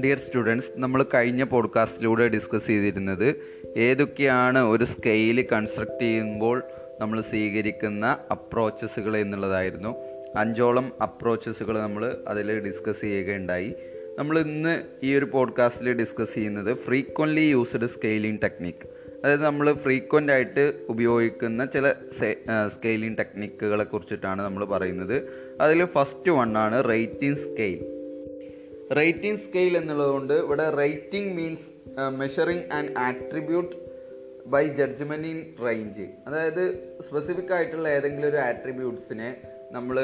Dear students നമ്മൾ കഴിഞ്ഞ പോഡ്കാസ്റ്റിലൂടെ discuss ചെയ്തിരുന്നത് ഏതൊക്കെയാണ് ഒരു സ്കെയിൽ കൺസ്ട്രക്ട് ചെയ്യുമ്പോൾ നമ്മൾ സ്വീകരിക്കുന്ന അപ്രോച്ചസുകൾ എന്നുള്ളതായിരുന്നു. അഞ്ചോളം അപ്രോച്ചസുകൾ നമ്മൾ അതിൽ ഡിസ്കസ് ചെയ്യുകയുണ്ടായി. നമ്മൾ ഇന്ന് ഈ ഒരു പോഡ്കാസ്റ്റിൽ ഡിസ്കസ് ചെയ്യുന്നത് ഫ്രീക്വൻലി യൂസ്ഡ് സ്കെയിലിംഗ് ടെക്നിക്ക് അതായത് നമ്മൾ ഫ്രീക്വന്റ് ആയിട്ട് ഉപയോഗിക്കുന്ന ചില സ്കെയിലിംഗ് ടെക്നിക്കുകളെ കുറിച്ചിട്ടാണ് നമ്മൾ പറയുന്നത്. അതിൽ ഫസ്റ്റ് വൺ ആണ് റേറ്റിംഗ് സ്കെയിൽ റേറ്റിംഗ് സ്കെയിൽ എന്നുള്ളതുകൊണ്ട് ഇവിടെ rating means measuring and attribute by judgement in range അതായത് സ്പെസിഫിക് ആയിട്ടുള്ള ഏതെങ്കിലും ഒരു ആട്രിബ്യൂട്ട്സിനെ നമ്മൾ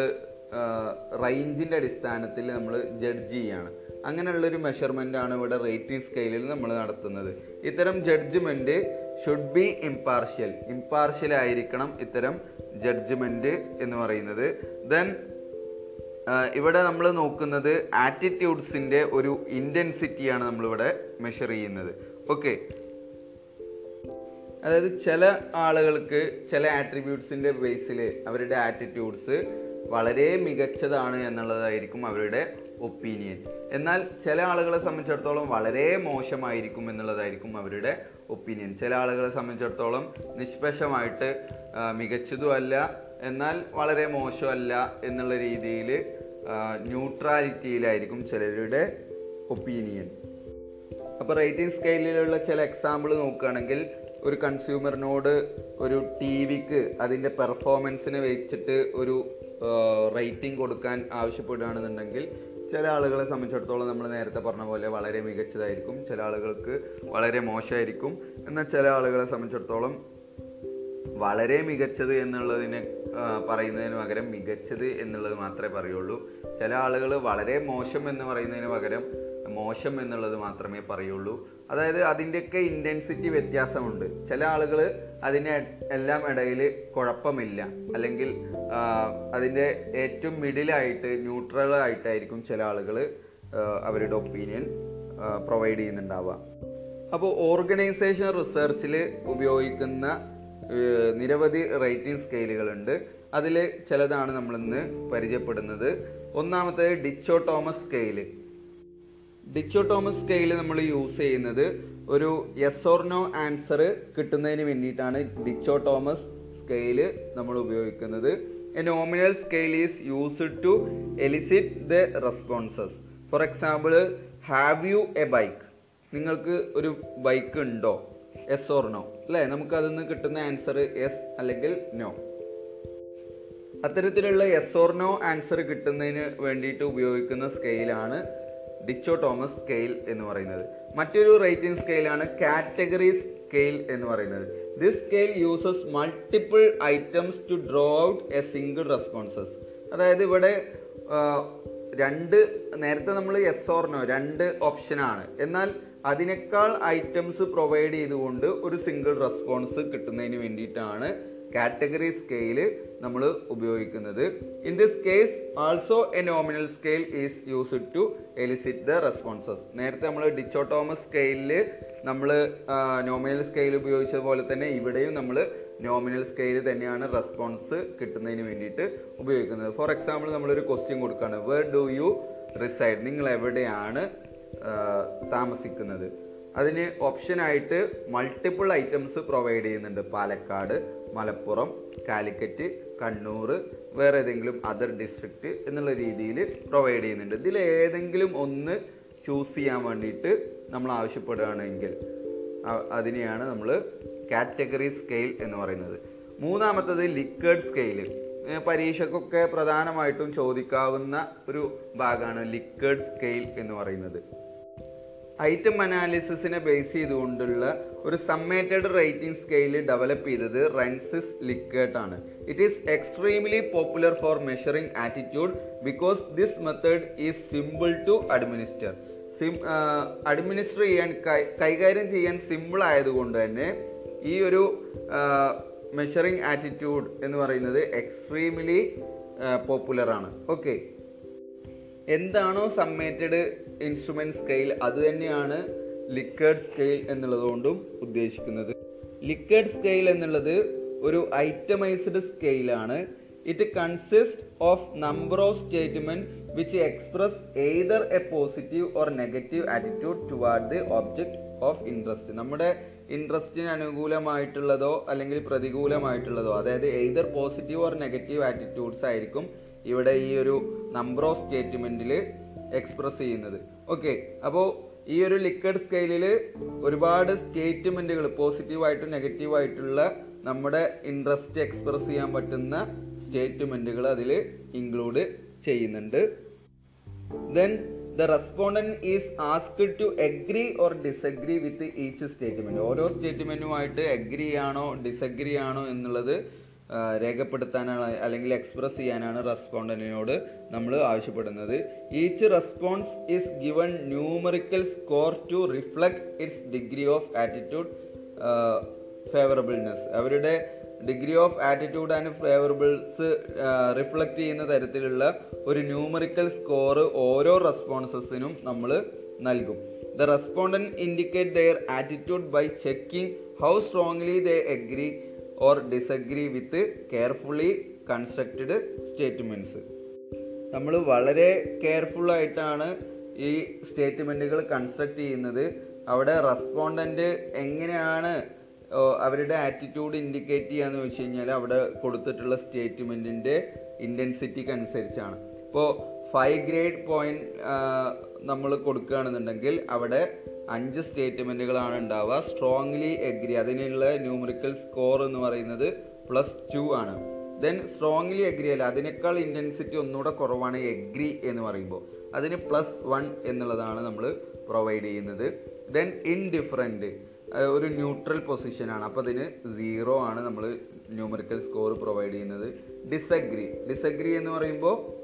റേഞ്ചിന്റെ അടിസ്ഥാനത്തിൽ നമ്മൾ ജഡ്ജ് ചെയ്യുകയാണ് അങ്ങനെയുള്ളൊരു മെഷർമെന്റ് ആണ് ഇവിടെ റേറ്റിംഗ് സ്കെയിലിൽ നമ്മൾ നടത്തുന്നത്. ഇത്തരം judgement should be impartial impartial ആയിരിക്കണം ഇത്തരം ജഡ്ജ്മെന്റ് എന്ന് പറയുന്നത്. ദെൻ ഇവിടെ നമ്മൾ നോക്കുന്നത് ആറ്റിറ്റ്യൂഡ്സിന്റെ ഒരു ഇന്റൻസിറ്റിയാണ് നമ്മളിവിടെ മെഷർ ചെയ്യുന്നത്. ഓക്കെ അതായത് ചില ആളുകൾക്ക് ചില ആട്രിബ്യൂട്ട്സിന്റെ ബേസിൽ അവരുടെ ആറ്റിറ്റ്യൂഡ്സ് വളരെ മികച്ചതാണ് എന്നുള്ളതായിരിക്കും അവരുടെ ഒപ്പീനിയൻ. എന്നാൽ ചില ആളുകളെ സംബന്ധിച്ചിടത്തോളം വളരെ മോശമായിരിക്കും എന്നുള്ളതായിരിക്കും അവരുടെ ഒപ്പീനിയൻ. ചില ആളുകളെ സംബന്ധിച്ചിടത്തോളം നിഷ്പക്ഷമായിട്ട് മികച്ചതുമല്ല എന്നാൽ വളരെ മോശമല്ല എന്നുള്ള രീതിയിൽ ന്യൂട്രാലിറ്റിയിലായിരിക്കും ചിലരുടെ ഒപ്പീനിയൻ. അപ്പോൾ റേറ്റിംഗ് സ്കെയിലിലുള്ള ചില എക്സാമ്പിൾ നോക്കുകയാണെങ്കിൽ ഒരു കൺസ്യൂമറിനോട് ഒരു ടി വിക്ക് അതിന്റെ പെർഫോമൻസിനെ വെച്ചിട്ട് ഒരു റേറ്റിംഗ് കൊടുക്കാൻ ആവശ്യപ്പെടുകയാണെന്നുണ്ടെങ്കിൽ ചില ആളുകളെ സംബന്ധിച്ചിടത്തോളം നമ്മൾ നേരത്തെ പറഞ്ഞ പോലെ വളരെ മികച്ചതായിരിക്കും. ചില ആളുകൾക്ക് വളരെ മോശമായിരിക്കും. എന്നാൽ ചില ആളുകളെ സംബന്ധിച്ചിടത്തോളം വളരെ മികച്ചത് എന്നുള്ളതിനെ പറയുന്നതിന് പകരം മികച്ചത് എന്നുള്ളത് മാത്രമേ പറയുള്ളൂ. ചില ആളുകൾ വളരെ മോശം എന്ന് പറയുന്നതിന് പകരം മോശം എന്നുള്ളത് മാത്രമേ പറയുള്ളൂ. അതായത് അതിന്റെയൊക്കെ ഇന്റൻസിറ്റി വ്യത്യാസമുണ്ട്. ചില ആളുകൾ അതിന് എല്ലാം ഇടയിൽ കുഴപ്പമില്ല. അല്ലെങ്കിൽ അതിന്റെ ഏറ്റവും മിഡിലായിട്ട് ന്യൂട്രൽ ആയിട്ടായിരിക്കും ചില ആളുകൾ അവരുടെ ഒപ്പീനിയൻ പ്രൊവൈഡ് ചെയ്യുന്നുണ്ടാവുക. അപ്പോൾ ഓർഗനൈസേഷൻ റിസർച്ചിൽ ഉപയോഗിക്കുന്ന നിരവധി റേറ്റിംഗ് സ്കെയിലുകളുണ്ട് അതിൽ ചിലതാണ് നമ്മളിന്ന് പരിചയപ്പെടുന്നത്. ഒന്നാമത്തേത് dichotomous scale. Dichotomous scale നമ്മൾ യൂസ് ചെയ്യുന്നത് ഒരു യെസ് ഓർ നോ ആൻസർ കിട്ടുന്നതിന് വേണ്ടിയിട്ടാണ് ഡിച്ചോ തോമസ് സ്കെയിൽ നമ്മൾ ഉപയോഗിക്കുന്നത്. A nominal scale is used to elicit the responses for example have you a bike നിങ്ങൾക്ക് ഒരു ബൈക്ക് ഉണ്ടോ? എസ് ഓർ നോ അല്ലേ? നമുക്ക് അതിൽ നിന്ന് കിട്ടുന്ന ആൻസർ എസ് അല്ലെങ്കിൽ നോ അത്തരത്തിലുള്ള എസ് ഓർ നോ ആൻസർ കിട്ടുന്നതിന് വേണ്ടിയിട്ട് ഉപയോഗിക്കുന്ന സ്കെയിലാണ് ഡിച്ചോ തോമസ് സ്കെയിൽ എന്ന് പറയുന്നത്. മറ്റൊരു റേറ്റിംഗ് സ്കെയിലാണ് കാറ്റഗറി സ്കെയിൽ എന്ന് പറയുന്നത്. This scale uses multiple items to draw out a single responses അതായത് ഇവിടെ രണ്ട് നേരത്തെ നമ്മൾ എസ് ഓർനോ രണ്ട് ഓപ്ഷനാണ് എന്നാൽ അതിനേക്കാൾ ഐറ്റംസ് പ്രൊവൈഡ് ചെയ്തുകൊണ്ട് ഒരു സിംഗിൾ റെസ്പോൺസ് കിട്ടുന്നതിന് വേണ്ടിയിട്ടാണ് കാറ്റഗറി സ്കെയിൽ നമ്മൾ ഉപയോഗിക്കുന്നത്. In this case also a nominal scale is used to elicit the responses നേരത്തെ നമ്മൾ ഡിച്ചോട്ടോമസ് സ്കെയിലിൽ നമ്മൾ നോമിനൽ സ്കെയിൽ ഉപയോഗിച്ചതുപോലെ തന്നെ ഇവിടെയും നമ്മൾ നോമിനൽ സ്കെയിൽ തന്നെയാണ് റെസ്പോൺസ് കിട്ടുന്നതിന് വേണ്ടിയിട്ട് ഉപയോഗിക്കുന്നത്. ഫോർ എക്സാമ്പിൾ നമ്മളൊരു ക്വസ്റ്റ്യൻ കൊടുക്കുകയാണ് വേർ ഡു യു റിസൈഡ് നിങ്ങൾ എവിടെയാണ് താമസിക്കുന്നത്? അതിന് ഓപ്ഷനായിട്ട് മൾട്ടിപ്പിൾ ഐറ്റംസ് പ്രൊവൈഡ് ചെയ്യുന്നുണ്ട്. പാലക്കാട് മലപ്പുറം കാലിക്കറ്റ് കണ്ണൂർ വേറെ ഏതെങ്കിലും അതർ ഡിസ്ട്രിക്റ്റ് എന്നുള്ള രീതിയിൽ പ്രൊവൈഡ് ചെയ്യുന്നുണ്ട്. ഇതിൽ ഏതെങ്കിലും ഒന്ന് ചൂസ് ചെയ്യാൻ വേണ്ടിയിട്ട് നമ്മൾ ആവശ്യപ്പെടുകയാണെങ്കിൽ അതിനെയാണ് നമ്മൾ കാറ്റഗറി സ്കെയിൽ എന്ന് പറയുന്നത്. മൂന്നാമത്തത് ലിക്വേഡ് സ്കെയിൽ പരീക്ഷക്കൊക്കെ പ്രധാനമായിട്ടും ചോദിക്കാവുന്ന ഒരു ഭാഗമാണ് ലിക്വേഡ് സ്കെയിൽ എന്ന് പറയുന്നത്. ഐറ്റം അനാലിസിസിനെ ബേസ് ചെയ്തുകൊണ്ടുള്ള ഒരു സമ്മേറ്റഡ് റേറ്റിംഗ് സ്കെയിൽ ഡെവലപ്പ് ചെയ്തത് റൺസിസ് ലിക്കേർട്ട് ആണ്. It is extremely popular for measuring attitude because this method is simple to administer SIM administer ചെയ്യാൻ കൈകാര്യം ചെയ്യാൻ സിമ്പിൾ ആയതുകൊണ്ട് തന്നെ ഈ ഒരു മെഷറിംഗ് ആറ്റിറ്റ്യൂഡ് എന്ന് പറയുന്നത് എക്സ്ട്രീംലി പോപ്പുലർ ആണ്. ഓക്കെ എന്താണോ സമ്മേറ്റഡ് ഇൻസ്ട്രുമെന്റ് സ്കെയിൽ അത് തന്നെയാണ് ലിക്വേഡ് സ്കെയിൽ എന്നുള്ളതുകൊണ്ടും ഉദ്ദേശിക്കുന്നത്. ലിക്വേഡ് സ്കെയിൽ എന്നുള്ളത് ഒരു itemised സ്കെയിലാണ് it consist of number of statement which express either a positive or negative attitude toward the object of interest നമ്മുടെ ഇൻട്രസ്റ്റിന് അനുകൂലമായിട്ടുള്ളതോ അല്ലെങ്കിൽ പ്രതികൂലമായിട്ടുള്ളതോ അതായത് either positive or negative attitudes ആയിരിക്കും ഇവിടെ ഈ ഒരു നമ്പർ ഓഫ് സ്റ്റേറ്റ്മെന്റിൽ എക്സ്പ്രസ് ചെയ്യുന്നത്. ഓക്കെ അപ്പോൾ ഈ ഒരു ലിക്വിഡ് സ്കെയിലിൽ ഒരുപാട് സ്റ്റേറ്റ്മെന്റുകൾ പോസിറ്റീവായിട്ടും നെഗറ്റീവായിട്ടുള്ള നമ്മുടെ ഇൻട്രസ്റ്റ് എക്സ്പ്രസ് ചെയ്യാൻ പറ്റുന്ന സ്റ്റേറ്റ്മെന്റുകൾ അതിൽ ഇൻക്ലൂഡ് ചെയ്യുന്നുണ്ട്. Then the respondent is asked to agree or disagree with each statement ഓരോ സ്റ്റേറ്റ്മെന്റുമായിട്ട് എഗ്രി ആണോ ഡിസഗ്രി ആണോ എന്നുള്ളത് രേഖപ്പെടുത്താനാണ് അല്ലെങ്കിൽ എക്സ്പ്രസ് ചെയ്യാനാണ് റെസ്പോണ്ടന്റിനോട് നമ്മൾ ആവശ്യപ്പെടുന്നത്. Each response is given numerical score to reflect its degree of attitude favourableness അവരുടെ degree of attitude and favourables reflect ചെയ്യുന്ന തരത്തിലുള്ള ഒരു ന്യൂമറിക്കൽ സ്കോർ ഓരോ റെസ്പോൺസസിനും നമ്മൾ നൽകും. The respondent indicate their attitude by checking how strongly they agree or disagree with carefully constructed statements നമ്മൾ വളരെ കെയർഫുള്ളായിട്ടാണ് ഈ സ്റ്റേറ്റ്മെന്റുകൾ കൺസ്ട്രക്ട് ചെയ്യുന്നത്. അവിടെ റെസ്പോണ്ടന്റ് എങ്ങനെയാണ് അവരുടെ ആറ്റിറ്റ്യൂഡ് ഇൻഡിക്കേറ്റ് ചെയ്യാന്ന് വെച്ച് കഴിഞ്ഞാൽ അവിടെ കൊടുത്തിട്ടുള്ള സ്റ്റേറ്റ്മെന്റിന്റെ ഇന്റൻസിറ്റിക്ക് അനുസരിച്ചാണ്. ഇപ്പോൾ ഫൈവ് ഗ്രേഡ് പോയിന്റ് നമ്മൾ കൊടുക്കുകയാണെന്നുണ്ടെങ്കിൽ അവിടെ അഞ്ച് സ്റ്റേറ്റ്മെന്റുകളാണ് ഉണ്ടാവുക. സ്ട്രോങ്ലി എഗ്രി അതിനുള്ള ന്യൂമറിക്കൽ സ്കോർ എന്ന് പറയുന്നത് പ്ലസ് ടു ആണ്. ദെൻ സ്ട്രോങ്ലി എഗ്രി അല്ല അതിനേക്കാൾ ഇന്റൻസിറ്റി ഒന്നുകൂടെ കുറവാണ് എഗ്രി എന്ന് പറയുമ്പോൾ. അതിന് പ്ലസ് വൺ എന്നുള്ളതാണ് നമ്മൾ പ്രൊവൈഡ് ചെയ്യുന്നത്. ദെൻ ഇൻഡിഫറന്റ് ഒരു ന്യൂട്രൽ പൊസിഷനാണ് അപ്പോൾ അതിന് സീറോ ആണ് നമ്മൾ ന്യൂമറിക്കൽ സ്കോർ പ്രൊവൈഡ് ചെയ്യുന്നത്. ഡിസഗ്രി ഡിസഗ്രി എന്ന് പറയുമ്പോൾ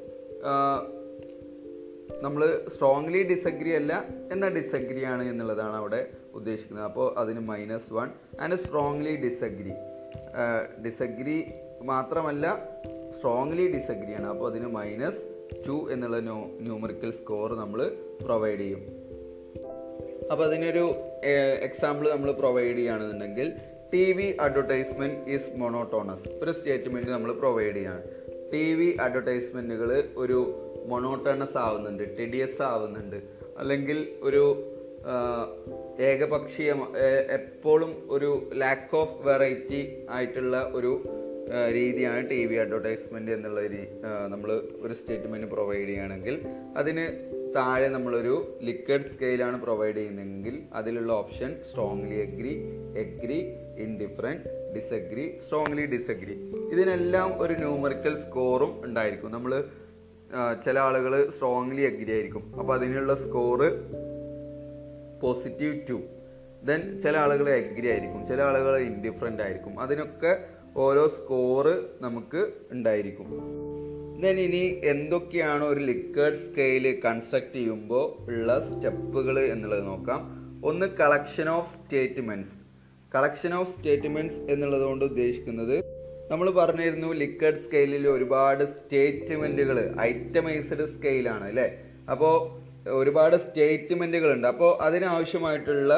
നമ്മൾ സ്ട്രോങ്ലി ഡിസഗ്രി അല്ല എന്നാൽ ഡിസഗ്രി ആണ് എന്നുള്ളതാണ് അവിടെ ഉദ്ദേശിക്കുന്നത്. അപ്പോൾ അതിന് minus one and strongly disagree disagree മാത്രമല്ല സ്ട്രോങ്ലി ഡിസഗ്രി ആണ്. അപ്പോൾ അതിന് മൈനസ് ടു എന്നുള്ള ന്യൂ ന്യൂമറിക്കൽ സ്കോർ നമ്മൾ പ്രൊവൈഡ് ചെയ്യും. അപ്പോൾ അതിനൊരു എക്സാമ്പിൾ നമ്മൾ പ്രൊവൈഡ് ചെയ്യുകയാണെന്നുണ്ടെങ്കിൽ T V advertisement is monotonous ഒരു സ്റ്റേറ്റ്മെന്റ് നമ്മൾ പ്രൊവൈഡ് ചെയ്യുകയാണ്. ടി വി അഡ്വർടൈസ്മെന്റുകൾ ഒരു മൊണോട്ടോണസ് ആവുന്നുണ്ട് ടെഡിയസ് ആവുന്നുണ്ട്. അല്ലെങ്കിൽ ഒരു ഏകപക്ഷീയ എപ്പോഴും ഒരു ലാക്ക് ഓഫ് വെറൈറ്റി ആയിട്ടുള്ള ഒരു രീതിയാണ് ടി വി അഡ്വർടൈസ്മെന്റ് എന്നുള്ള നമ്മൾ ഒരു സ്റ്റേറ്റ്മെന്റ് പ്രൊവൈഡ് ചെയ്യുകയാണെങ്കിൽ അതിന് താഴെ നമ്മളൊരു ലിക്വിഡ് സ്കെയിലാണ് പ്രൊവൈഡ് ചെയ്യുന്നതെങ്കിൽ അതിലുള്ള option strongly agree agree indifferent disagree strongly disagree ഇതിനെല്ലാം ഒരു ന്യൂമറിക്കൽ സ്കോറും ഉണ്ടായിരിക്കും. നമ്മൾ ചില ആളുകൾ സ്ട്രോങ്ലി അഗ്രി ആയിരിക്കും. അപ്പോൾ അതിനുള്ള സ്കോറ് പോസിറ്റീവ് ടു ദെൻ ചില ആളുകൾ അഗ്രി ആയിരിക്കും. ചില ആളുകൾ ഇൻഡിഫറന്റ് ആയിരിക്കും. അതിനൊക്കെ ഓരോ സ്കോറ് നമുക്ക് ഉണ്ടായിരിക്കും. ദെൻ ഇനി എന്തൊക്കെയാണ് ഒരു ലിക്വേഡ് സ്കെയിൽ കൺസ്ട്രക്ട് ചെയ്യുമ്പോൾ ഉള്ള സ്റ്റെപ്പുകൾ എന്നുള്ളത് നോക്കാം. ഒന്ന് collection of statements collection of statements എന്നുള്ളത് കൊണ്ട് ഉദ്ദേശിക്കുന്നത് നമ്മൾ പറഞ്ഞിരുന്നു ലിക്വിഡ് സ്കെയിലിൽ ഒരുപാട് സ്റ്റേറ്റ്മെന്റുകൾ ഐറ്റമൈസ്ഡ് സ്കെയിലാണ് അല്ലേ? അപ്പോൾ ഒരുപാട് സ്റ്റേറ്റ്മെന്റുകൾ ഉണ്ട് അപ്പോൾ അതിനാവശ്യമായിട്ടുള്ള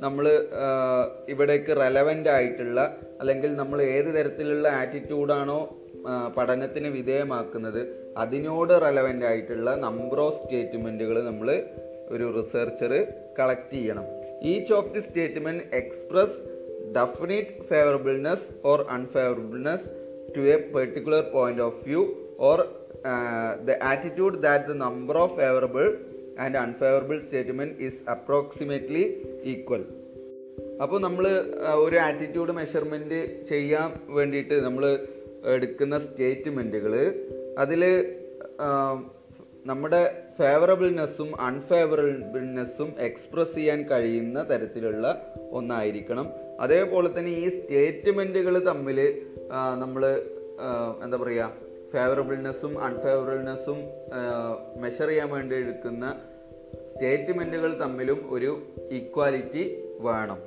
നമ്മൾ ഇവിടേക്ക് റെലവന്റ് ആയിട്ടുള്ള അല്ലെങ്കിൽ നമ്മൾ ഏത് തരത്തിലുള്ള ആറ്റിറ്റ്യൂഡാണോ പഠനത്തിന് വിധേയമാക്കുന്നത് അതിനോട് റെലവന്റ് ആയിട്ടുള്ള നമ്പർ ഓഫ് സ്റ്റേറ്റ്മെന്റുകൾ നമ്മൾ ഒരു റിസർച്ചർ കളക്ട് ചെയ്യണം. Each of the statement express definite favourableness or unfavourableness to a particular point of view or the attitude that the number of favourable and unfavourable statement is approximately equal അപ്പോൾ നമ്മൾ ഒരു attitude measurement ചെയ്യാൻ വേണ്ടിയിട്ട് നമ്മൾ എടുക്കുന്ന സ്റ്റേറ്റ്മെന്റുകൾ അതിൽ നമ്മുടെ ഫേവറബിൾനെസ്സും അൺഫേവറബിൾനെസ്സും എക്സ്പ്രസ് ചെയ്യാൻ കഴിയുന്ന തരത്തിലുള്ള ഒന്നായിരിക്കണം. അതേപോലെ തന്നെ ഈ സ്റ്റേറ്റ്മെന്റുകൾ തമ്മിൽ നമ്മൾ എന്താ പറയുക ഫേവറബിൾനെസ്സും അൺഫേവറബിൾനെസ്സും മെഷർ ചെയ്യാൻ വേണ്ടി എടുക്കുന്ന സ്റ്റേറ്റ്മെന്റുകൾ തമ്മിലും ഒരു ഇക്വാലിറ്റി വേണം.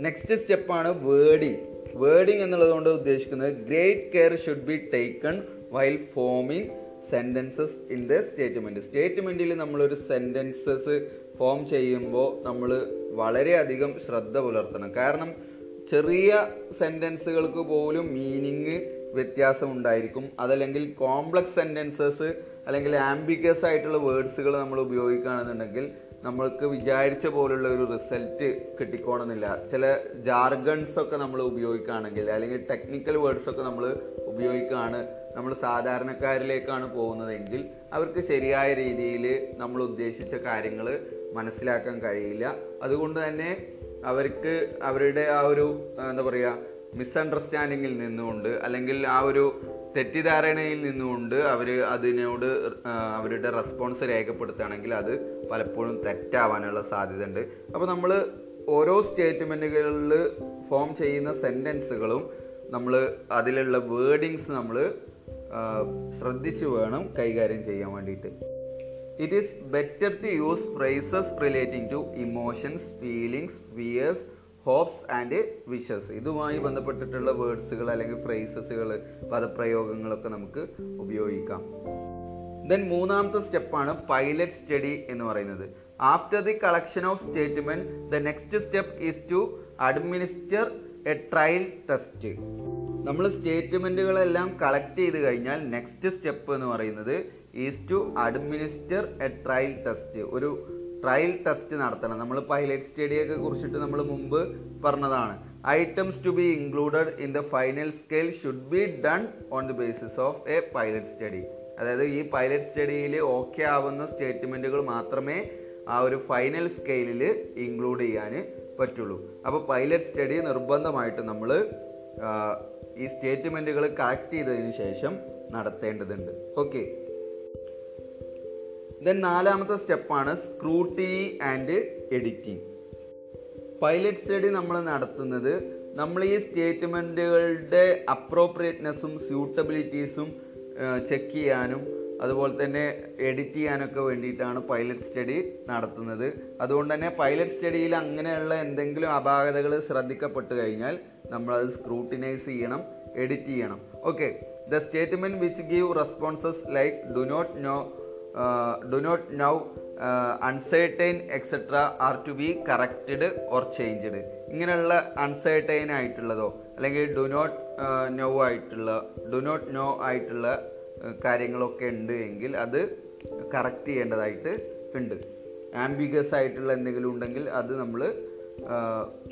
നെക്സ്റ്റ് സ്റ്റെപ്പാണ് വേർഡിങ് വേർഡിങ് എന്നുള്ളതുകൊണ്ട് ഉദ്ദേശിക്കുന്നത് great care should be taken while forming sentences in the statement സ്റ്റേറ്റ്മെന്റിൽ നമ്മളൊരു സെന്റൻസസ് ഫോം ചെയ്യുമ്പോൾ നമ്മൾ വളരെയധികം ശ്രദ്ധ പുലർത്തണം. കാരണം ചെറിയ സെന്റൻസുകൾക്ക് പോലും മീനിങ് വ്യത്യാസം ഉണ്ടായിരിക്കും അതല്ലെങ്കിൽ കോംപ്ലക്സ് സെന്റൻസസ് അല്ലെങ്കിൽ ആംബിഗസ് ആയിട്ടുള്ള വേർഡ്സുകൾ നമ്മൾ ഉപയോഗിക്കുകയാണെന്നുണ്ടെങ്കിൽ നമ്മൾക്ക് വിചാരിച്ച പോലുള്ള ഒരു റിസൾട്ട് കിട്ടിക്കോണമെന്നില്ല. ചില ജാർഗൺസ് ഒക്കെ നമ്മൾ ഉപയോഗിക്കുകയാണെങ്കിൽ അല്ലെങ്കിൽ ടെക്നിക്കൽ വേർഡ്സ് ഒക്കെ നമ്മൾ ഉപയോഗിക്കുകയാണ്. നമ്മൾ സാധാരണക്കാരിലേക്കാണ് പോകുന്നതെങ്കിൽ അവർക്ക് ശരിയായ രീതിയിൽ നമ്മൾ ഉദ്ദേശിച്ച കാര്യങ്ങൾ മനസ്സിലാക്കാൻ കഴിയില്ല. അതുകൊണ്ട് തന്നെ അവർക്ക് അവരുടെ ആ ഒരു എന്താ പറയുക മിസ്അണ്ടർസ്റ്റാൻഡിങ്ങിൽ നിന്നുകൊണ്ട് അല്ലെങ്കിൽ ആ ഒരു തെറ്റിദ്ധാരണയിൽ നിന്നുകൊണ്ട് അവർ അതിനോട് അവരുടെ റെസ്പോൺസ് രേഖപ്പെടുത്തുകയാണെങ്കിൽ അത് പലപ്പോഴും തെറ്റാവാനുള്ള സാധ്യത ഉണ്ട് അപ്പോൾ നമ്മൾ ഓരോ സ്റ്റേറ്റ്മെന്റുകളിൽ ഫോം ചെയ്യുന്ന സെന്റൻസുകളും നമ്മൾ അതിലുള്ള വേർഡിങ്സ് നമ്മൾ ശ്രദ്ധിച്ചു വേണം കൈകാര്യം ചെയ്യാൻ വേണ്ടിയിട്ട്. It is better to use phrases relating to emotions feelings fears hopes and wishes ഇതുമായി ബന്ധപ്പെട്ടിട്ടുള്ള വേർഡ്സുകൾ അല്ലെങ്കിൽ ഫ്രേസസുകൾ പദപ്രയോഗങ്ങളൊക്കെ നമുക്ക് ഉപയോഗിക്കാം. ദെൻ മൂന്നാമത്തെ സ്റ്റെപ്പാണ് പൈലറ്റ് സ്റ്റഡി എന്ന് പറയുന്നത്. After the collection of statement the next step is to administer a trial test നമ്മൾ സ്റ്റേറ്റ്മെന്റുകളെല്ലാം കളക്ട് ചെയ്ത് കഴിഞ്ഞാൽ നെക്സ്റ്റ് സ്റ്റെപ്പ് എന്ന് പറയുന്നത് is to administer a trial test ഒരു ട്രയൽ ടെസ്റ്റ് നടത്തണം. നമ്മൾ പൈലറ്റ് സ്റ്റഡിയൊക്കെ കുറിച്ചിട്ട് നമ്മൾ മുമ്പ് പറഞ്ഞതാണ്. Items to be included in the final scale should be done on the basis of a pilot study അതായത് ഈ പൈലറ്റ് സ്റ്റഡിയിൽ ഓക്കെ ആവുന്ന സ്റ്റേറ്റ്മെന്റുകൾ മാത്രമേ ആ ഒരു ഫൈനൽ സ്കെയിലിൽ ഇൻക്ലൂഡ് ചെയ്യാൻ പറ്റുള്ളൂ. അപ്പോൾ പൈലറ്റ് സ്റ്റഡി നിർബന്ധമായിട്ട് നമ്മൾ ഈ സ്റ്റേറ്റ്മെന്റുകൾ കളക്ട് ചെയ്തതിന് ശേഷം നടത്തേണ്ടതുണ്ട്. ഓക്കെ ദെൻ നാലാമത്തെ സ്റ്റെപ്പാണ് scrutiny and editing. Pilot study നമ്മൾ നടത്തുന്നത് നമ്മൾ ഈ സ്റ്റേറ്റ്മെന്റുകളുടെ അപ്രോപ്രിയേറ്റ്നെസ്സും സ്യൂട്ടബിലിറ്റീസും ചെക്ക് ചെയ്യാനും അതുപോലെ തന്നെ എഡിറ്റ് ചെയ്യാനൊക്കെ വേണ്ടിയിട്ടാണ് പൈലറ്റ് സ്റ്റഡി നടത്തുന്നത്. അതുകൊണ്ട് തന്നെ പൈലറ്റ് സ്റ്റഡിയിൽ അങ്ങനെയുള്ള എന്തെങ്കിലും അപാകതകൾ ശ്രദ്ധിക്കപ്പെട്ട് കഴിഞ്ഞാൽ നമ്മളത് സ്ക്രൂട്ടിനൈസ് ചെയ്യണം എഡിറ്റ് ചെയ്യണം. Okay the statement which give responses like do not know do not know uncertain etcetera are to be corrected or changed ഇങ്ങനെയുള്ള അൺസേർട്ടൈൻ ആയിട്ടുള്ളതോ അല്ലെങ്കിൽ ഡു നോട്ട് നോ ആയിട്ടുള്ള ഡു നോട്ട് നോ ആയിട്ടുള്ള uh, കാര്യങ്ങളൊക്കെ ഉണ്ട് എങ്കിൽ അത് കറക്റ്റ് ചെയ്യേണ്ടതായിട്ട് ഉണ്ട്. ആംബിഗസ് ആയിട്ടുള്ള എന്തെങ്കിലും ഉണ്ടെങ്കിൽ അത് നമ്മൾ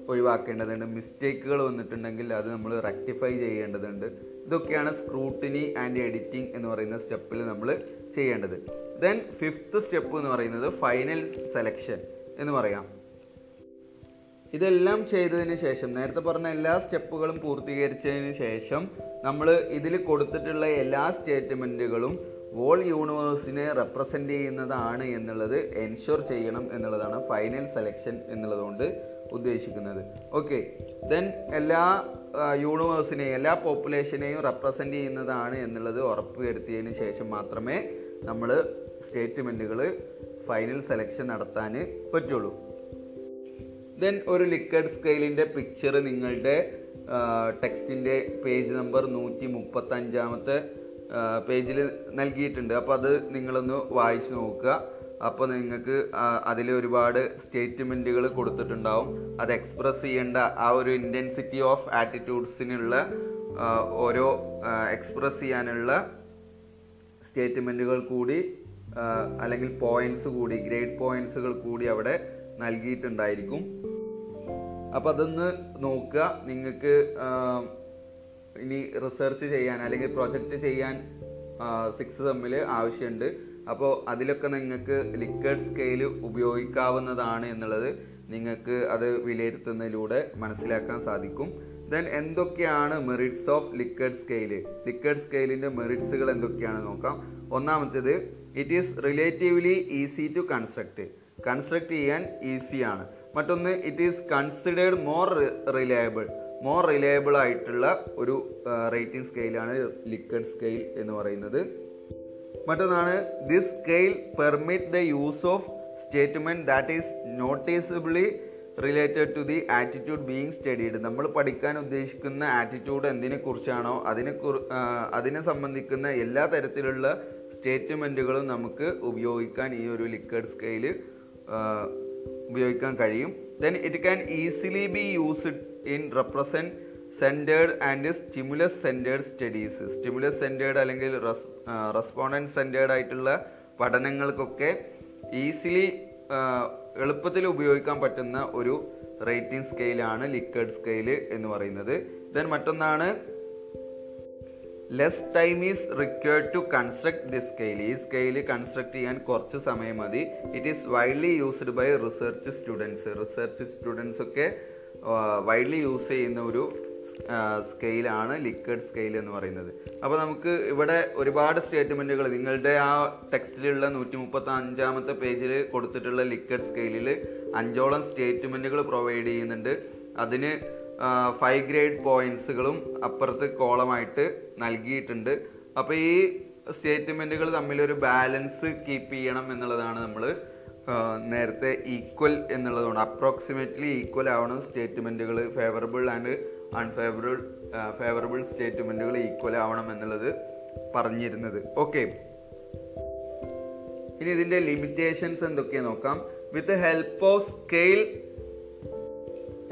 ഒഴിവാക്കേണ്ടതുണ്ട്. മിസ്റ്റേക്കുകൾ വന്നിട്ടുണ്ടെങ്കിൽ അത് നമ്മൾ റെക്ടിഫൈ ചെയ്യേണ്ടതുണ്ട്. ഇതൊക്കെയാണ് സ്ക്രൂട്ടിനി ആൻഡ് എഡിറ്റിംഗ് എന്ന് പറയുന്ന സ്റ്റെപ്പിൽ നമ്മൾ ചെയ്യേണ്ടത്. ദെൻ ഫിഫ്ത്ത് സ്റ്റെപ്പ് എന്ന് പറയുന്നത് ഫൈനൽ സെലക്ഷൻ എന്ന് പറയാം. ഇതെല്ലാം ചെയ്തതിന് ശേഷം നേരത്തെ പറഞ്ഞ എല്ലാ സ്റ്റെപ്പുകളും പൂർത്തീകരിച്ചതിന് ശേഷം നമ്മൾ ഇതിൽ കൊടുത്തിട്ടുള്ള എല്ലാ സ്റ്റേറ്റ്മെന്റുകളും വോൾ യൂണിവേഴ്സിനെ റെപ്രസെന്റ് ചെയ്യുന്നതാണ് എന്നുള്ളത് എൻഷുർ ചെയ്യണം എന്നുള്ളതാണ് ഫൈനൽ സെലക്ഷൻ എന്നുള്ളതുകൊണ്ട് ഉദ്ദേശിക്കുന്നത്. ഓക്കെ ദെൻ എല്ലാ യൂണിവേഴ്സിനെയും എല്ലാ പോപ്പുലേഷനെയും റെപ്രസെന്റ് ചെയ്യുന്നതാണ് എന്നുള്ളത് ഉറപ്പുവരുത്തിയതിന് ശേഷം മാത്രമേ നമ്മൾ സ്റ്റേറ്റ്മെന്റുകൾ ഫൈനൽ സെലക്ഷൻ നടത്താൻ പറ്റുള്ളൂ. ദെൻ ഒരു ലിക്വിഡ് സ്കെയിലിന്റെ പിക്ചർ നിങ്ങളുടെ ടെക്സ്റ്റിന്റെ പേജ് നമ്പർ നൂറ്റി മുപ്പത്തഞ്ചാമത്തെ പേജിൽ നൽകിയിട്ടുണ്ട്. അപ്പോൾ അത് നിങ്ങളൊന്ന് വായിച്ചു നോക്കുക. അപ്പോൾ നിങ്ങൾക്ക് അതിൽ ഒരുപാട് സ്റ്റേറ്റ്മെന്റുകൾ കൊടുത്തിട്ടുണ്ടാവും. അത് എക്സ്പ്രസ് ചെയ്യേണ്ട ആ ഒരു ഇന്റൻസിറ്റി ഓഫ് ആറ്റിറ്റ്യൂഡ്സിനുള്ള ഓരോ എക്സ്പ്രസ് ചെയ്യാനുള്ള സ്റ്റേറ്റ്മെന്റുകൾ കൂടി അല്ലെങ്കിൽ പോയിന്റ്സ് കൂടി ഗ്രേഡ് പോയിന്റ്സുകൾ കൂടി അവിടെ നൽകിയിട്ടുണ്ടായിരിക്കും. അപ്പം അതൊന്ന് നോക്കുക. നിങ്ങൾക്ക് ഇനി റിസർച്ച് ചെയ്യാൻ അല്ലെങ്കിൽ പ്രൊജക്റ്റ് ചെയ്യാൻ സിക്സ് സെമ്മിൽ ആവശ്യമുണ്ട്. അപ്പോൾ അതിലൊക്കെ നിങ്ങൾക്ക് ലിക്വിഡ് സ്കെയിൽ ഉപയോഗിക്കാവുന്നതാണ് എന്നുള്ളത് നിങ്ങൾക്ക് അത് വിലയിരുത്തുന്നതിലൂടെ മനസ്സിലാക്കാൻ സാധിക്കും. ദെൻ എന്തൊക്കെയാണ് merits of Likert scale Likert സ്കെയിലിന്റെ മെറിറ്റ്സുകൾ എന്തൊക്കെയാണ് നോക്കാം. ഒന്നാമത്തേത് it is relatively easy to construct construct ചെയ്യാൻ ഈസിയാണ് മറ്റൊന്ന് it is considered more reliable more reliable ആയിട്ടുള്ള ഒരു റേറ്റിംഗ് സ്കെയിലാണ് ലിക്വിഡ് സ്കെയിൽ എന്ന് പറയുന്നത്. മറ്റൊന്നാണ് this scale permit the use of statement that is noticeably related to the attitude being studied നമ്മൾ പഠിക്കാൻ ഉദ്ദേശിക്കുന്ന ആറ്റിറ്റ്യൂഡ് എന്തിനെ കുറിച്ചാണോ അതിനെ അതിനെ സംബന്ധിക്കുന്ന എല്ലാ തരത്തിലുള്ള സ്റ്റേറ്റ്മെന്റുകളും നമുക്ക് ഉപയോഗിക്കാൻ ഈ ഒരു ലിക്വഡ് സ്കെയിൽ ഉപയോഗിക്കാൻ കഴിയും. Then it can easily be used in represent centred and stimulus centred studies stimulus centred അല്ലെങ്കിൽ റെസ്പോണ്ടൻസ് സെന്റേർഡ് ആയിട്ടുള്ള പഠനങ്ങൾക്കൊക്കെ ഈസിലി എളുപ്പത്തിൽ ഉപയോഗിക്കാൻ പറ്റുന്ന ഒരു റേറ്റിംഗ് സ്കെയിലാണ് ലിക്വഡ് സ്കെയിൽ എന്ന് പറയുന്നത്. ദെൻ മറ്റൊന്നാണ് less time is required to construct the scale ഈ സ്കെയിൽ കൺസ്ട്രക്ട് ചെയ്യാൻ കുറച്ച് സമയം മതി. It is widely used by research students research students ഒക്കെ വൈഡ്ലി യൂസ് ചെയ്യുന്ന ഒരു സ്കെയിലാണ് ലിക്വിഡ് സ്കെയിൽ എന്ന് പറയുന്നത്. അപ്പോൾ നമുക്ക് ഇവിടെ ഒരുപാട് സ്റ്റേറ്റ്മെന്റുകൾ നിങ്ങളുടെ ആ ടെക്സ്റ്റിലുള്ള നൂറ്റി മുപ്പത്തി അഞ്ചാമത്തെ പേജിൽ കൊടുത്തിട്ടുള്ള ലിക്വിഡ് സ്കെയിലിൽ അഞ്ചോളം സ്റ്റേറ്റ്മെന്റുകൾ പ്രൊവൈഡ് ചെയ്യുന്നുണ്ട്. അതിന് ഫൈവ് ഗ്രേഡ് പോയിന്റ്സുകളും അപ്പുറത്ത് കോളമായിട്ട് നൽകിയിട്ടുണ്ട്. അപ്പോൾ ഈ സ്റ്റേറ്റ്മെന്റുകൾ തമ്മിലൊരു ബാലൻസ് കീപ്പ് ചെയ്യണം എന്നുള്ളതാണ് നമ്മൾ നേരത്തെ ഈക്വൽ എന്നുള്ളതുകൊണ്ട്. അപ്രോക്സിമേറ്റ്ലി ഈക്വൽ ആവണം സ്റ്റേറ്റ്മെന്റുകൾ ഫേവറബിൾ ആൻഡ് അൺഫേവറബിൾ ഫേവറബിൾ സ്റ്റേറ്റ്മെന്റുകൾ ഈക്വൽ ആവണം എന്നുള്ളത് പറഞ്ഞിരുന്നത്. ഓക്കെ ഇനി ഇതിന്റെ ലിമിറ്റേഷൻസ് എന്തൊക്കെ നോക്കാം. With the help of scale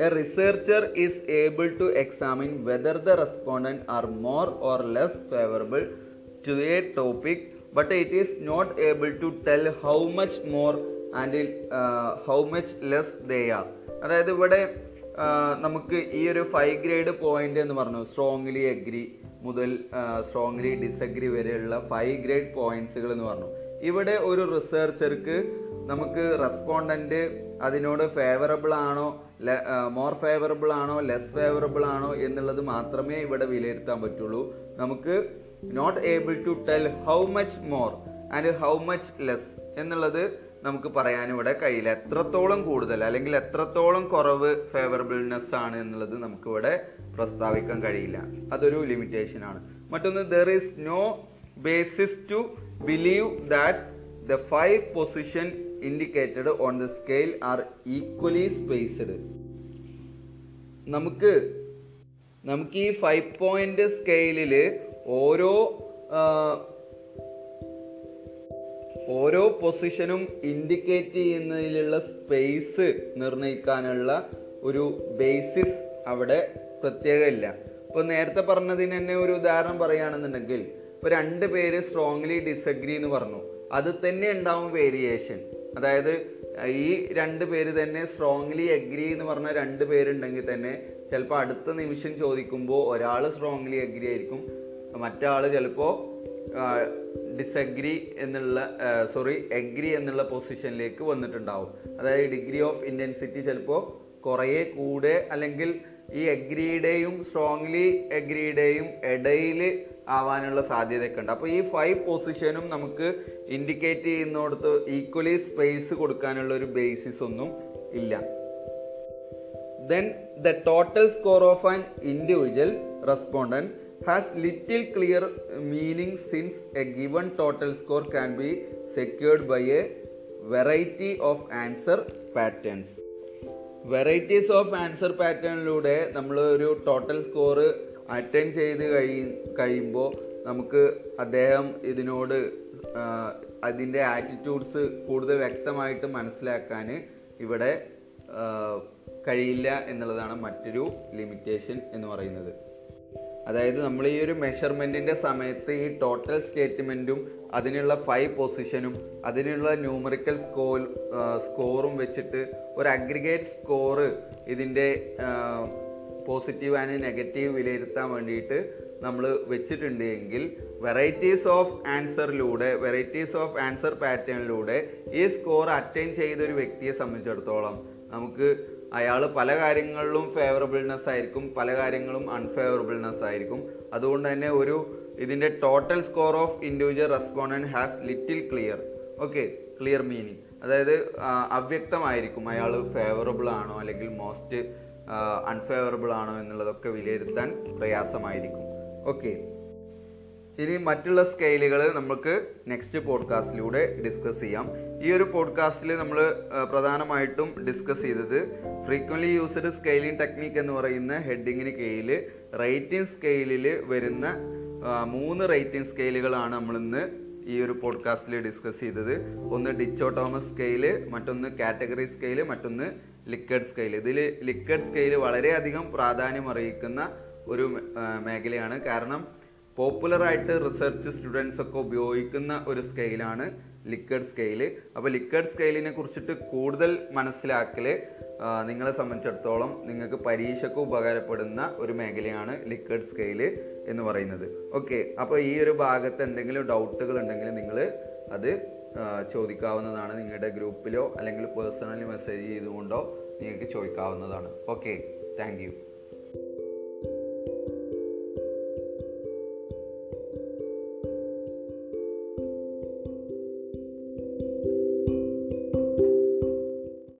a researcher is able to examine whether the respondent are more or less favourable to a topic but it is not able to tell how much more and how much less they are അതായത് ഇവിടെ നമുക്ക് ഈ ഒരു five grade point എന്ന് പറഞ്ഞു strongly agree മുതൽ strongly disagree വരെയുള്ള five grade പോയിന്റ്സുകൾ എന്ന് പറഞ്ഞു. ഇവിടെ ഒരു റിസർച്ചർക്ക് നമുക്ക് റെസ്പോണ്ടന്റ് അതിനോട് ഫേവറബിൾ ആണോ മോർ ഫേവറബിൾ ആണോ ലെസ് ഫേവറബിൾ ആണോ എന്നുള്ളത് മാത്രമേ ഇവിടെ വിലയിരുത്താൻ പറ്റുള്ളൂ. നമുക്ക് not able to tell how much more and how much less എന്നുള്ളത് നമുക്ക് പറയാൻ ഇവിടെ കഴിയില്ല. എത്രത്തോളം കൂടുതൽ അല്ലെങ്കിൽ എത്രത്തോളം കുറവ് ഫേവറബിൾനെസ് ആണ് എന്നുള്ളത് നമുക്ക് ഇവിടെ പ്രസ്താവിക്കാൻ കഴിയില്ല. അതൊരു ലിമിറ്റേഷൻ ആണ്. മറ്റൊന്ന് there is no basis to believe that the five position indicated on the scale are equally spaced നമുക്ക് നമുക്ക് ഈ ഫൈവ് പോയിന്റ് സ്കെയിലിൽ ഓരോ ഓരോ പൊസിഷനും ഇൻഡിക്കേറ്റ് ചെയ്യുന്നതിലുള്ള സ്പേസ് നിർണയിക്കാനുള്ള ഒരു ബേസിസ് അവിടെ പ്രത്യേകമില്ല ഇല്ല. ഇപ്പൊ നേരത്തെ പറഞ്ഞതിന് തന്നെ ഒരു ഉദാഹരണം പറയുകയാണെന്നുണ്ടെങ്കിൽ ഇപ്പൊ രണ്ട് പേര് സ്ട്രോങ്ലി ഡിസഗ്രി എന്ന് പറഞ്ഞു. അത് തന്നെ ഉണ്ടാവും വേരിയേഷൻ അതായത് ഈ രണ്ട് പേര് തന്നെ സ്ട്രോങ്ലി അഗ്രി എന്ന് പറഞ്ഞ രണ്ട് പേരുണ്ടെങ്കിൽ തന്നെ ചിലപ്പോൾ അടുത്ത നിമിഷം ചോദിക്കുമ്പോൾ ഒരാൾ സ്ട്രോങ്ലി അഗ്രി ആയിരിക്കും മറ്റാൾ ചിലപ്പോൾ ഡിസഗ്രി എന്നുള്ള സോറി എഗ്രി എന്നുള്ള പൊസിഷനിലേക്ക് വന്നിട്ടുണ്ടാവും. അതായത് ഡിഗ്രി ഓഫ് ഇന്റൻസിറ്റി ചിലപ്പോൾ കുറേ കൂടെ അല്ലെങ്കിൽ ഈ എഗ്രിയുടെയും സ്ട്രോങ്ലി എഗ്രിയുടെയും ഇടയിൽ ആവാനുള്ള സാധ്യതയൊക്കെ ഉണ്ട്. അപ്പോൾ ഈ ഫൈവ് പൊസിഷനും നമുക്ക് ഇൻഡിക്കേറ്റ് ചെയ്യുന്നിടത്ത് ഈക്വലി സ്പേസ് കൊടുക്കാനുള്ള ഒരു ബേസിസ് ഒന്നും ഇല്ല. Then the total score of an individual respondent has little clear meaning since a given total score can be secured by a variety of answer patterns varieties of answer പാറ്റേണിലൂടെ നമ്മൾ ഒരു total score attend ചെയ്ത് കഴി കഴിയുമ്പോൾ നമുക്ക് അദ്ദേഹം ഇതിനോട് അതിന്റെ attitudes കൂടുതൽ വ്യക്തമായിട്ട് മനസ്സിലാക്കാൻ ഇവിടെ കഴിയില്ല എന്നുള്ളതാണ് മറ്റൊരു ലിമിറ്റേഷൻ എന്ന് പറയുന്നത്. അതായത് നമ്മൾ ഈ ഒരു മെഷർമെന്റിന്റെ സമയത്ത് ഈ ടോട്ടൽ സ്റ്റേറ്റ്മെന്റും അതിനുള്ള ഫൈവ് പൊസിഷനും അതിനുള്ള ന്യൂമറിക്കൽ സ്കോർ സ്കോറും വെച്ചിട്ട് ഒരു അഗ്രിഗേറ്റ് സ്കോറ് ഇതിന്റെ പോസിറ്റീവ് ആൻഡ് നെഗറ്റീവ് വിലയിരുത്താൻ വേണ്ടിയിട്ട് നമ്മൾ വെച്ചിട്ടുണ്ട് എങ്കിൽ വെറൈറ്റീസ് ഓഫ് ആൻസറിലൂടെ വെറൈറ്റീസ് ഓഫ് ആൻസർ പാറ്റേണിലൂടെ ഈ സ്കോർ അറ്റൈൻ ചെയ്ത ഒരു വ്യക്തിയെ സംബന്ധിച്ചിടത്തോളം നമുക്ക് അയാൾ പല കാര്യങ്ങളിലും ഫേവറബിൾനെസ് ആയിരിക്കും പല കാര്യങ്ങളും അൺഫേവറബിൾനെസ് ആയിരിക്കും. അതുകൊണ്ട് തന്നെ ഒരു ഇതിന്റെ total score of individual respondent has little clear okay clear meaning അതായത് അവ്യക്തമായിരിക്കും അയാൾ ഫേവറബിൾ ആണോ അല്ലെങ്കിൽ മോസ്റ്റ് അൺഫേവറബിൾ ആണോ എന്നുള്ളതൊക്കെ വിലയിരുത്താൻ പ്രയാസമായിരിക്കും. ഓക്കെ ഇനി മറ്റുള്ള സ്കെയിലുകൾ നമുക്ക് നെക്സ്റ്റ് പോഡ്കാസ്റ്റിലൂടെ ഡിസ്കസ് ചെയ്യാം. ഈ ഒരു പോഡ്കാസ്റ്റിൽ നമ്മൾ പ്രധാനമായിട്ടും ഡിസ്കസ് ചെയ്തത് ഫ്രീക്വൻലി യൂസ്ഡ് സ്കെയിലിംഗ് ടെക്നിക് എന്ന് പറയുന്ന ഹെഡിങ്ങിന് കീഴിൽ റേറ്റിംഗ് സ്കെയിലിൽ വരുന്ന മൂന്ന് റേറ്റിംഗ് സ്കെയിലുകളാണ് നമ്മളിന്ന് ഈ ഒരു പോഡ്കാസ്റ്റിൽ ഡിസ്കസ് ചെയ്തത്. ഒന്ന് ഡിച്ചോ തോമസ് സ്കെയിൽ മറ്റൊന്ന് കാറ്റഗറി സ്കെയിൽ മറ്റൊന്ന് ലിക്വിഡ് സ്കെയിൽ ഇതിൽ ലിക്വിഡ് സ്കെയിൽ വളരെയധികം പ്രാധാന്യം അറിയിക്കുന്ന ഒരു മേഖലയാണ്. കാരണം പോപ്പുലറായിട്ട് റിസർച്ച് സ്റ്റുഡൻസ് ഒക്കെ ഉപയോഗിക്കുന്ന ഒരു സ്കെയിലാണ് ലിക്വിഡ് സ്കെയിൽ. അപ്പോൾ ലിക്വിഡ് സ്കെയിലിനെ കുറിച്ചിട്ട് കൂടുതൽ മനസ്സിലാക്കൽ നിങ്ങളെ സംബന്ധിച്ചിടത്തോളം നിങ്ങൾക്ക് പരീക്ഷയ്ക്ക് ഉപകാരപ്പെടുന്ന ഒരു മേഖലയാണ് ലിക്വിഡ് സ്കെയിൽ എന്ന് പറയുന്നത്. ഓക്കെ അപ്പോൾ ഈ ഒരു ഭാഗത്ത് എന്തെങ്കിലും ഡൗട്ടുകൾ ഉണ്ടെങ്കിൽ നിങ്ങൾ അത് ചോദിക്കാവുന്നതാണ്. നിങ്ങളുടെ ഗ്രൂപ്പിലോ അല്ലെങ്കിൽ പേഴ്സണലി മെസ്സേജ് ചെയ്തുകൊണ്ടോ നിങ്ങൾക്ക് ചോദിക്കാവുന്നതാണ്. Okay thank